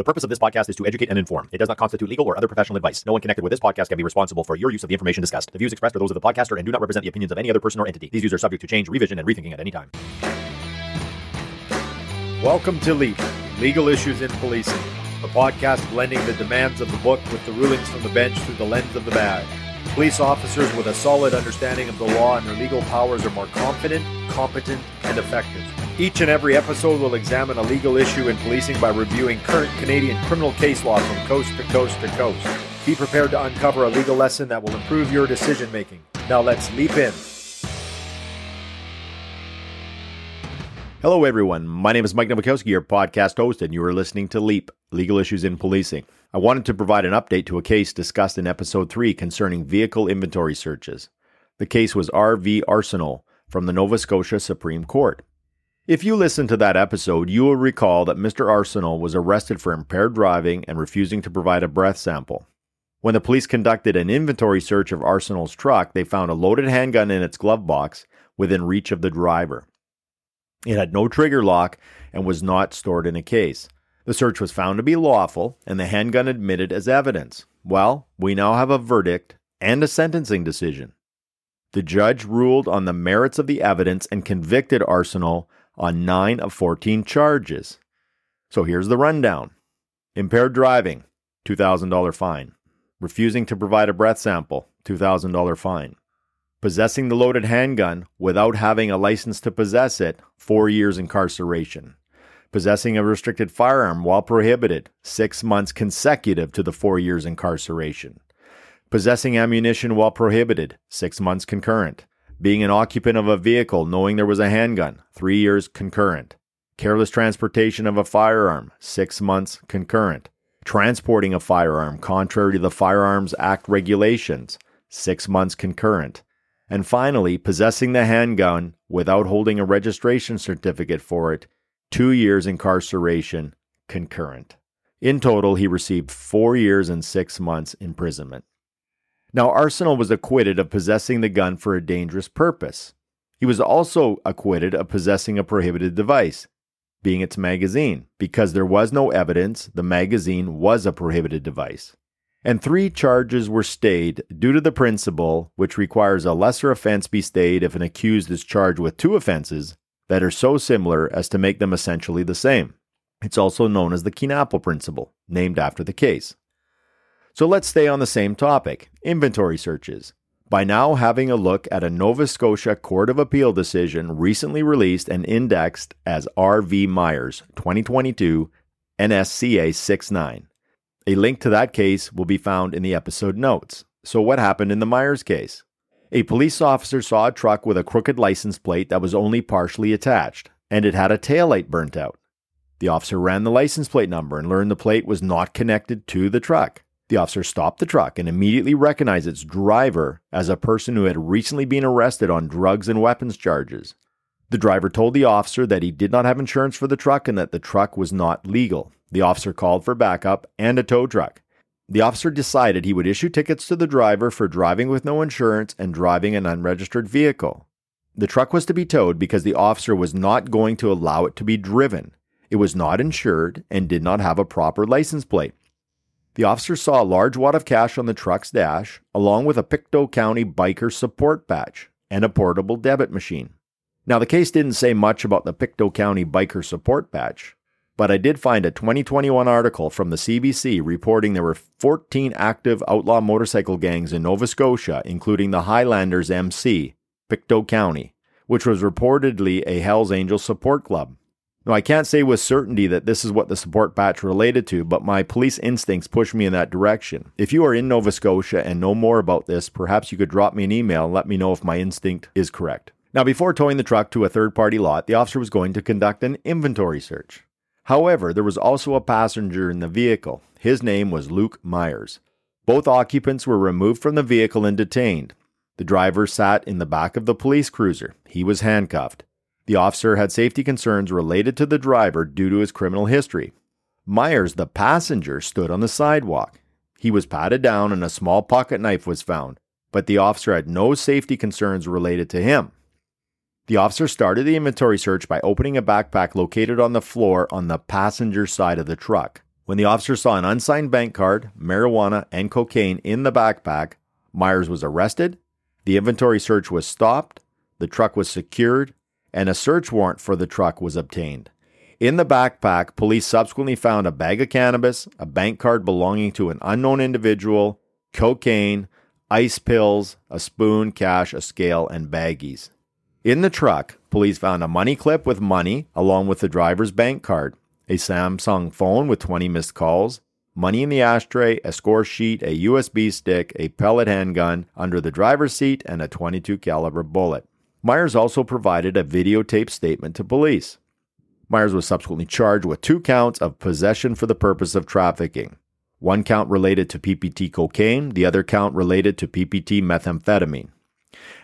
The purpose of this podcast is to educate and inform. It does not constitute legal or other professional advice. No one connected with this podcast can be responsible for your use of the information discussed. The views expressed are those of the podcaster and do not represent the opinions of any other person or entity. These views are subject to change, revision, and rethinking at any time. Welcome to LEAP, Legal Issues in Policing, a podcast blending the demands of the book with the rulings from the bench through the lens of the badge. Police officers with a solid understanding of the law and their legal powers are more confident, competent, and effective. Each and every episode will examine a legal issue in policing by reviewing current Canadian criminal case law from coast to coast to coast. Be prepared to uncover a legal lesson that will improve your decision making. Now let's leap in. Hello, everyone. My name is Mike Novakowski, your podcast host, and you are listening to LEAP Legal Issues in Policing. I wanted to provide an update to a case discussed in episode 3 concerning vehicle inventory searches. The case was RV Arsenault from the Nova Scotia Supreme Court. If you listen to that episode, you will recall that Mr. Arsenault was arrested for impaired driving and refusing to provide a breath sample. When the police conducted an inventory search of Arsenault's truck, they found a loaded handgun in its glove box within reach of the driver. It had no trigger lock and was not stored in a case. The search was found to be lawful and the handgun admitted as evidence. Well, we now have a verdict and a sentencing decision. The judge ruled on the merits of the evidence and convicted Arsenault on 9 of 14 charges. So here's the rundown impaired driving, $2,000 fine. Refusing to provide a breath sample, $2,000 fine. Possessing the loaded handgun without having a license to possess it, four years incarceration. Possessing a restricted firearm while prohibited, six months consecutive to the four years incarceration. Possessing ammunition while prohibited, six months concurrent. Being an occupant of a vehicle knowing there was a handgun, three years concurrent. Careless transportation of a firearm, six months concurrent. Transporting a firearm contrary to the Firearms Act regulations, six months concurrent. And finally, possessing the handgun without holding a registration certificate for it, two years incarceration concurrent. In total, he received four years and six months imprisonment. Now, Arsenault was acquitted of possessing the gun for a dangerous purpose. He was also acquitted of possessing a prohibited device, being its magazine, because there was no evidence the magazine was a prohibited device. And three charges were stayed due to the principle, which requires a lesser offense be stayed if an accused is charged with two offenses that are so similar as to make them essentially the same. It's also known as the Kienapple principle, named after the case. So let's stay on the same topic inventory searches. By now, having a look at a Nova Scotia Court of Appeal decision recently released and indexed as RV Myers 2022 NSCA 69. A link to that case will be found in the episode notes. So, what happened in the Myers case? A police officer saw a truck with a crooked license plate that was only partially attached, and it had a taillight burnt out. The officer ran the license plate number and learned the plate was not connected to the truck. The officer stopped the truck and immediately recognized its driver as a person who had recently been arrested on drugs and weapons charges. The driver told the officer that he did not have insurance for the truck and that the truck was not legal. The officer called for backup and a tow truck. The officer decided he would issue tickets to the driver for driving with no insurance and driving an unregistered vehicle. The truck was to be towed because the officer was not going to allow it to be driven. It was not insured and did not have a proper license plate. The officer saw a large wad of cash on the truck's dash, along with a Pictou County biker support badge and a portable debit machine. Now, the case didn't say much about the Pictou County biker support badge, but I did find a 2021 article from the CBC reporting there were 14 active outlaw motorcycle gangs in Nova Scotia, including the Highlanders MC, Pictou County, which was reportedly a Hells Angels support club. Now, I can't say with certainty that this is what the support batch related to, but my police instincts push me in that direction. If you are in Nova Scotia and know more about this, perhaps you could drop me an email and let me know if my instinct is correct. Now, before towing the truck to a third party lot, the officer was going to conduct an inventory search. However, there was also a passenger in the vehicle. His name was Luke Myers. Both occupants were removed from the vehicle and detained. The driver sat in the back of the police cruiser. He was handcuffed. The officer had safety concerns related to the driver due to his criminal history. Myers, the passenger, stood on the sidewalk. He was patted down and a small pocket knife was found, but the officer had no safety concerns related to him. The officer started the inventory search by opening a backpack located on the floor on the passenger side of the truck. When the officer saw an unsigned bank card, marijuana, and cocaine in the backpack, Myers was arrested, the inventory search was stopped, the truck was secured, and a search warrant for the truck was obtained. In the backpack, police subsequently found a bag of cannabis, a bank card belonging to an unknown individual, cocaine, ice pills, a spoon, cash, a scale, and baggies. In the truck, police found a money clip with money along with the driver's bank card, a Samsung phone with 20 missed calls, money in the ashtray, a score sheet, a USB stick, a pellet handgun under the driver's seat, and a 22 caliber bullet. Myers also provided a videotape statement to police. Myers was subsequently charged with two counts of possession for the purpose of trafficking. One count related to PPT cocaine, the other count related to PPT methamphetamine.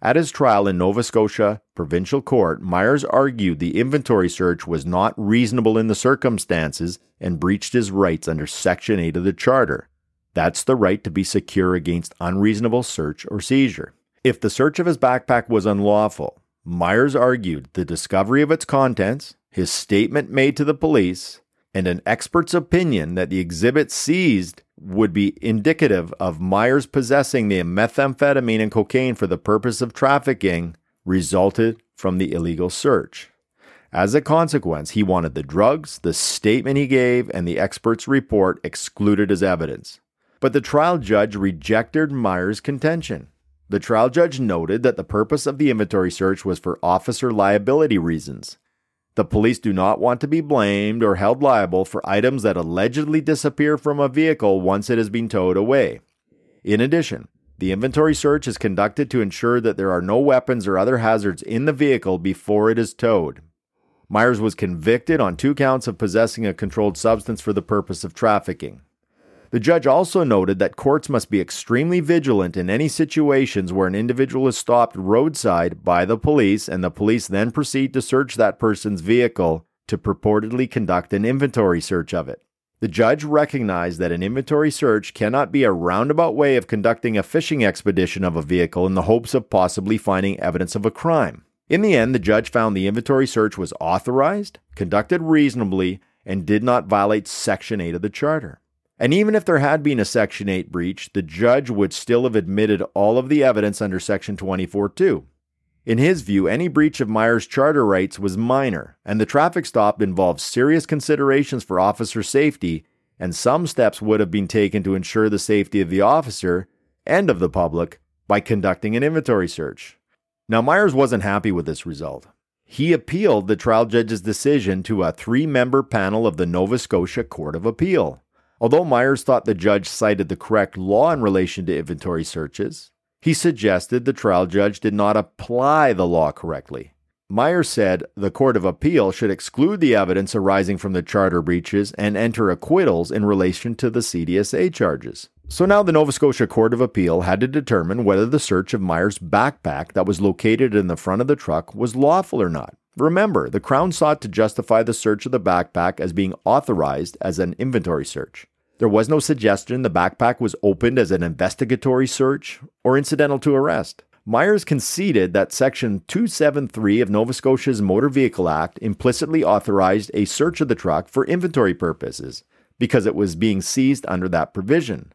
At his trial in Nova Scotia Provincial Court, Myers argued the inventory search was not reasonable in the circumstances and breached his rights under Section 8 of the Charter. That's the right to be secure against unreasonable search or seizure. If the search of his backpack was unlawful, Myers argued the discovery of its contents, his statement made to the police, and an expert's opinion that the exhibit seized would be indicative of Myers possessing the methamphetamine and cocaine for the purpose of trafficking resulted from the illegal search. As a consequence, he wanted the drugs, the statement he gave, and the expert's report excluded as evidence. But the trial judge rejected Myers' contention. The trial judge noted that the purpose of the inventory search was for officer liability reasons. The police do not want to be blamed or held liable for items that allegedly disappear from a vehicle once it has been towed away. In addition, the inventory search is conducted to ensure that there are no weapons or other hazards in the vehicle before it is towed. Myers was convicted on two counts of possessing a controlled substance for the purpose of trafficking. The judge also noted that courts must be extremely vigilant in any situations where an individual is stopped roadside by the police and the police then proceed to search that person's vehicle to purportedly conduct an inventory search of it. The judge recognized that an inventory search cannot be a roundabout way of conducting a fishing expedition of a vehicle in the hopes of possibly finding evidence of a crime. In the end, the judge found the inventory search was authorized, conducted reasonably, and did not violate Section 8 of the Charter. And even if there had been a Section 8 breach, the judge would still have admitted all of the evidence under Section 24.2. In his view, any breach of Myers' charter rights was minor, and the traffic stop involved serious considerations for officer safety, and some steps would have been taken to ensure the safety of the officer and of the public by conducting an inventory search. Now, Myers wasn't happy with this result. He appealed the trial judge's decision to a three member panel of the Nova Scotia Court of Appeal. Although Myers thought the judge cited the correct law in relation to inventory searches, he suggested the trial judge did not apply the law correctly. Myers said the Court of Appeal should exclude the evidence arising from the charter breaches and enter acquittals in relation to the CDSA charges. So now the Nova Scotia Court of Appeal had to determine whether the search of Myers' backpack that was located in the front of the truck was lawful or not. Remember, the Crown sought to justify the search of the backpack as being authorized as an inventory search. There was no suggestion the backpack was opened as an investigatory search or incidental to arrest. Myers conceded that Section 273 of Nova Scotia's Motor Vehicle Act implicitly authorized a search of the truck for inventory purposes because it was being seized under that provision.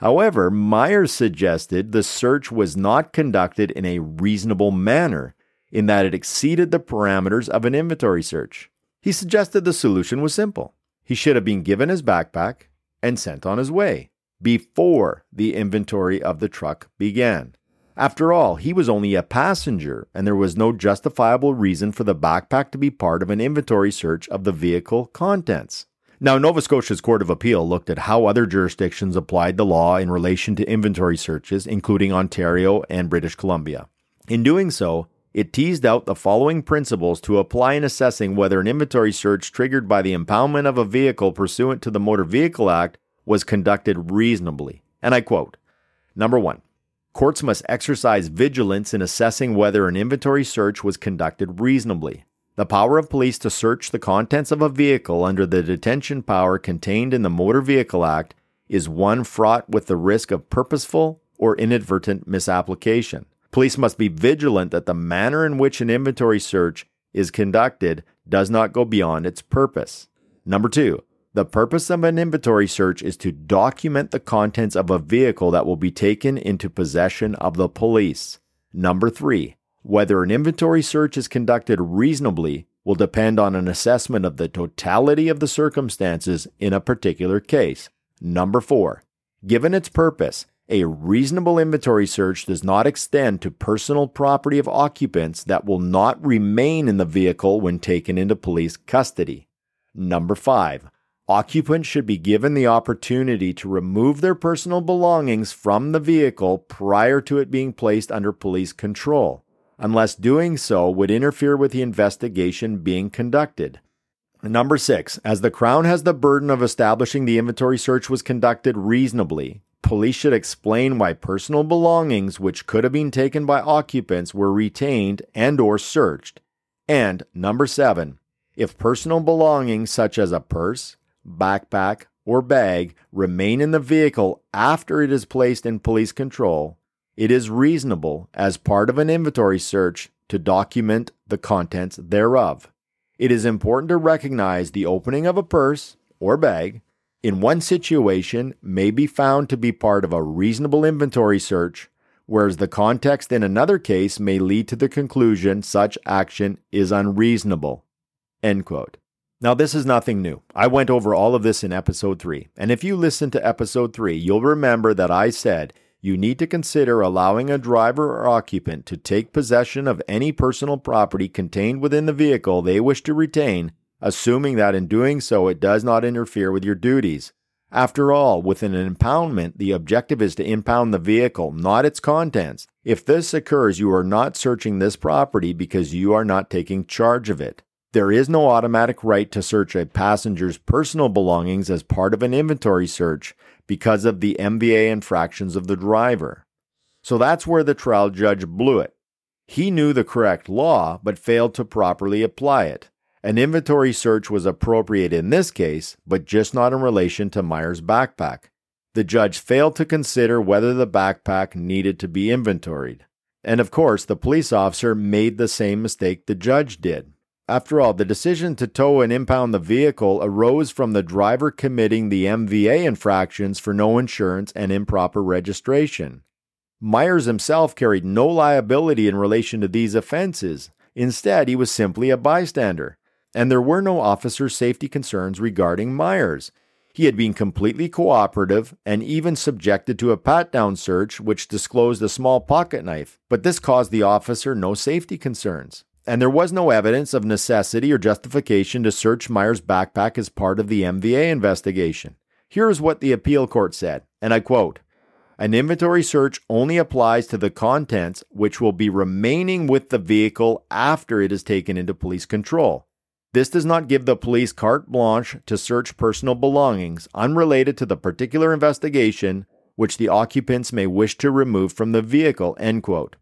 However, Myers suggested the search was not conducted in a reasonable manner, in that it exceeded the parameters of an inventory search. He suggested the solution was simple. He should have been given his backpack, and sent on his way before the inventory of the truck began. After all, he was only a passenger, and there was no justifiable reason for the backpack to be part of an inventory search of the vehicle contents. Now, Nova Scotia's Court of Appeal looked at how other jurisdictions applied the law in relation to inventory searches, including Ontario and British Columbia. In doing so, it teased out the following principles to apply in assessing whether an inventory search triggered by the impoundment of a vehicle pursuant to the Motor Vehicle Act was conducted reasonably. And I quote Number one, courts must exercise vigilance in assessing whether an inventory search was conducted reasonably. The power of police to search the contents of a vehicle under the detention power contained in the Motor Vehicle Act is one fraught with the risk of purposeful or inadvertent misapplication. Police must be vigilant that the manner in which an inventory search is conducted does not go beyond its purpose. Number two, The purpose of an inventory search is to document the contents of a vehicle that will be taken into possession of the police. Number three, whether an inventory search is conducted reasonably will depend on an assessment of the totality of the circumstances in a particular case. Number four, given its purpose, a reasonable inventory search does not extend to personal property of occupants that will not remain in the vehicle when taken into police custody. Number five, occupants should be given the opportunity to remove their personal belongings from the vehicle prior to it being placed under police control, unless doing so would interfere with the investigation being conducted. Number six, as the Crown has the burden of establishing the inventory search was conducted reasonably, police should explain why personal belongings which could have been taken by occupants were retained and or searched. And number 7, if personal belongings such as a purse, backpack, or bag remain in the vehicle after it is placed in police control, it is reasonable as part of an inventory search to document the contents thereof. It is important to recognize the opening of a purse or bag in one situation may be found to be part of a reasonable inventory search, whereas the context in another case may lead to the conclusion such action is unreasonable. End quote. Now, this is nothing new. I went over all of this in episode 3. And if you listen to episode 3, you'll remember that I said you need to consider allowing a driver or occupant to take possession of any personal property contained within the vehicle they wish to retain assuming that in doing so it does not interfere with your duties. After all, with an impoundment, the objective is to impound the vehicle, not its contents. If this occurs, you are not searching this property because you are not taking charge of it. There is no automatic right to search a passenger's personal belongings as part of an inventory search because of the MVA infractions of the driver. So that's where the trial judge blew it. He knew the correct law, but failed to properly apply it. An inventory search was appropriate in this case, but just not in relation to Myers' backpack. The judge failed to consider whether the backpack needed to be inventoried. And of course, the police officer made the same mistake the judge did. After all, the decision to tow and impound the vehicle arose from the driver committing the MVA infractions for no insurance and improper registration. Myers himself carried no liability in relation to these offenses. Instead, he was simply a bystander and there were no officer safety concerns regarding Myers. He had been completely cooperative and even subjected to a pat down search, which disclosed a small pocket knife, but this caused the officer no safety concerns. And there was no evidence of necessity or justification to search Myers' backpack as part of the MVA investigation. Here is what the appeal court said, and I quote An inventory search only applies to the contents which will be remaining with the vehicle after it is taken into police control. This does not give the police carte blanche to search personal belongings unrelated to the particular investigation which the occupants may wish to remove from the vehicle. End quote.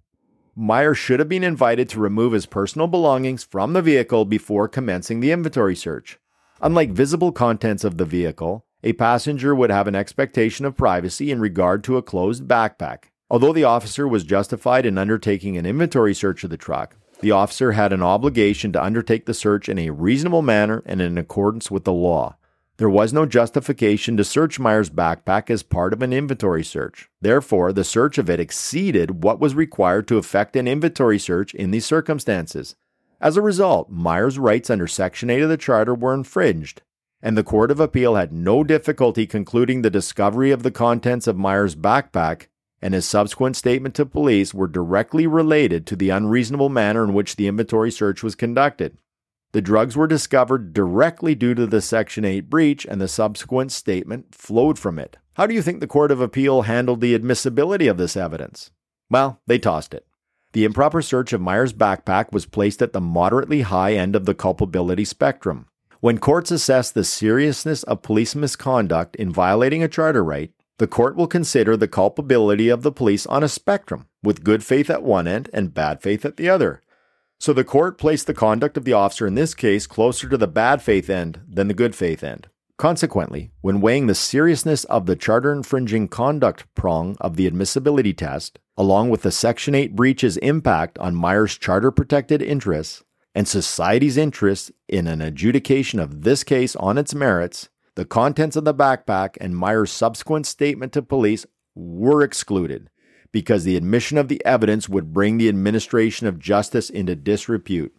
Myers should have been invited to remove his personal belongings from the vehicle before commencing the inventory search. Unlike visible contents of the vehicle, a passenger would have an expectation of privacy in regard to a closed backpack. Although the officer was justified in undertaking an inventory search of the truck, the officer had an obligation to undertake the search in a reasonable manner and in accordance with the law. There was no justification to search Myers' backpack as part of an inventory search. Therefore, the search of it exceeded what was required to effect an inventory search in these circumstances. As a result, Myers' rights under Section 8 of the Charter were infringed, and the Court of Appeal had no difficulty concluding the discovery of the contents of Myers' backpack and his subsequent statement to police were directly related to the unreasonable manner in which the inventory search was conducted. The drugs were discovered directly due to the Section 8 breach, and the subsequent statement flowed from it. How do you think the Court of Appeal handled the admissibility of this evidence? Well, they tossed it. The improper search of Myers' backpack was placed at the moderately high end of the culpability spectrum. When courts assess the seriousness of police misconduct in violating a charter right, the court will consider the culpability of the police on a spectrum, with good faith at one end and bad faith at the other. So the court placed the conduct of the officer in this case closer to the bad faith end than the good faith end. Consequently, when weighing the seriousness of the charter infringing conduct prong of the admissibility test, along with the Section 8 breach's impact on Myers' charter protected interests and society's interest in an adjudication of this case on its merits, the contents of the backpack and Myers' subsequent statement to police were excluded because the admission of the evidence would bring the administration of justice into disrepute.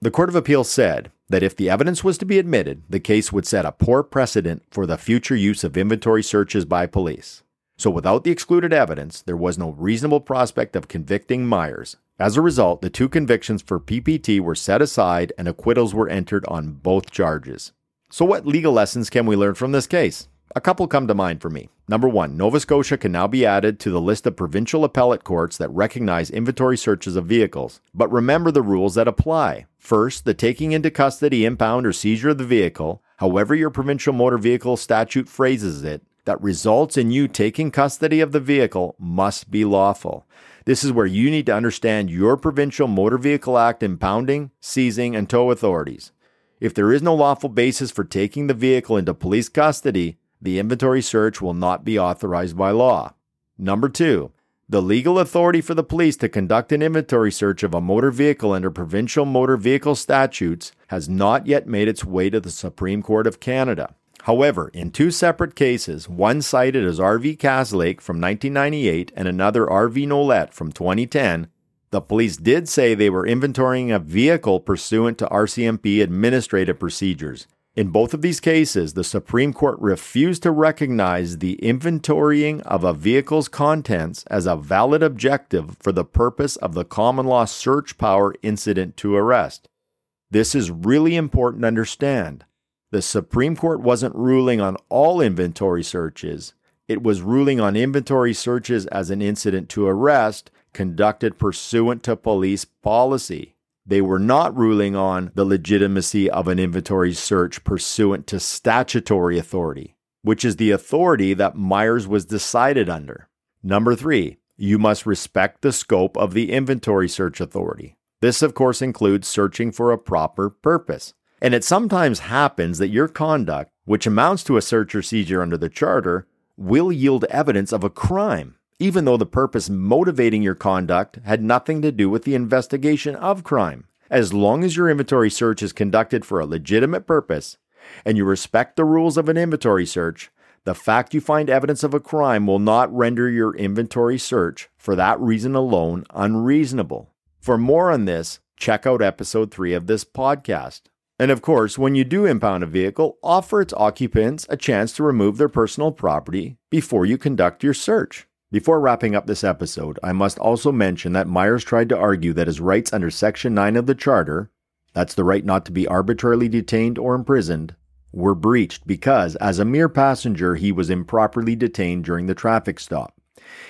The Court of Appeal said that if the evidence was to be admitted, the case would set a poor precedent for the future use of inventory searches by police. So, without the excluded evidence, there was no reasonable prospect of convicting Myers. As a result, the two convictions for PPT were set aside and acquittals were entered on both charges. So, what legal lessons can we learn from this case? A couple come to mind for me. Number one, Nova Scotia can now be added to the list of provincial appellate courts that recognize inventory searches of vehicles. But remember the rules that apply. First, the taking into custody, impound, or seizure of the vehicle, however your provincial motor vehicle statute phrases it, that results in you taking custody of the vehicle must be lawful. This is where you need to understand your provincial motor vehicle act impounding, seizing, and tow authorities. If there is no lawful basis for taking the vehicle into police custody, the inventory search will not be authorized by law. Number two, the legal authority for the police to conduct an inventory search of a motor vehicle under provincial motor vehicle statutes has not yet made its way to the Supreme Court of Canada. However, in two separate cases, one cited as RV Caslake from 1998 and another RV Nolet from 2010, the police did say they were inventorying a vehicle pursuant to RCMP administrative procedures. In both of these cases, the Supreme Court refused to recognize the inventorying of a vehicle's contents as a valid objective for the purpose of the common law search power incident to arrest. This is really important to understand. The Supreme Court wasn't ruling on all inventory searches, it was ruling on inventory searches as an incident to arrest conducted pursuant to police policy. They were not ruling on the legitimacy of an inventory search pursuant to statutory authority, which is the authority that Myers was decided under. Number three, you must respect the scope of the inventory search authority. This, of course, includes searching for a proper purpose. And it sometimes happens that your conduct, which amounts to a search or seizure under the Charter, will yield evidence of a crime even though the purpose motivating your conduct had nothing to do with the investigation of crime. As long as your inventory search is conducted for a legitimate purpose and you respect the rules of an inventory search, the fact you find evidence of a crime will not render your inventory search, for that reason alone, unreasonable. For more on this, check out episode 3 of this podcast. And of course, when you do impound a vehicle, offer its occupants a chance to remove their personal property before you conduct your search. Before wrapping up this episode, I must also mention that Myers tried to argue that his rights under Section 9 of the Charter, that's the right not to be arbitrarily detained or imprisoned, were breached because, as a mere passenger, he was improperly detained during the traffic stop.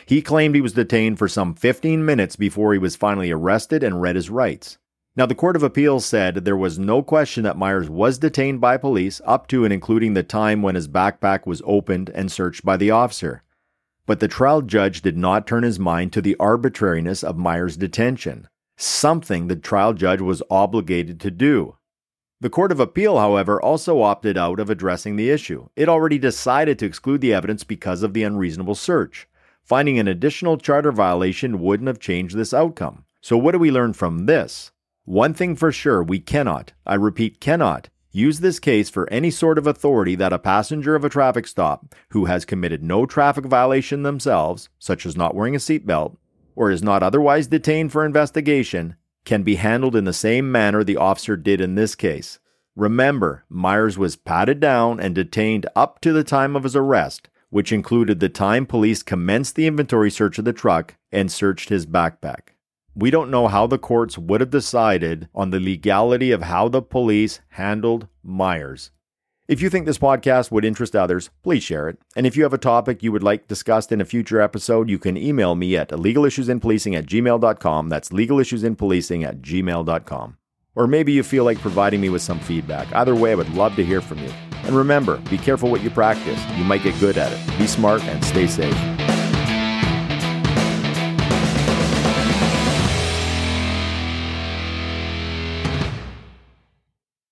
He claimed he was detained for some 15 minutes before he was finally arrested and read his rights. Now, the Court of Appeals said there was no question that Myers was detained by police up to and including the time when his backpack was opened and searched by the officer. But the trial judge did not turn his mind to the arbitrariness of Myers' detention, something the trial judge was obligated to do. The Court of Appeal, however, also opted out of addressing the issue. It already decided to exclude the evidence because of the unreasonable search. Finding an additional charter violation wouldn't have changed this outcome. So, what do we learn from this? One thing for sure we cannot, I repeat, cannot, Use this case for any sort of authority that a passenger of a traffic stop who has committed no traffic violation themselves, such as not wearing a seatbelt, or is not otherwise detained for investigation, can be handled in the same manner the officer did in this case. Remember, Myers was patted down and detained up to the time of his arrest, which included the time police commenced the inventory search of the truck and searched his backpack. We don't know how the courts would have decided on the legality of how the police handled Myers. If you think this podcast would interest others, please share it. And if you have a topic you would like discussed in a future episode, you can email me at legalissuesinpolicing at gmail.com. That's legalissuesinpolicing at gmail.com. Or maybe you feel like providing me with some feedback. Either way, I would love to hear from you. And remember, be careful what you practice. You might get good at it. Be smart and stay safe.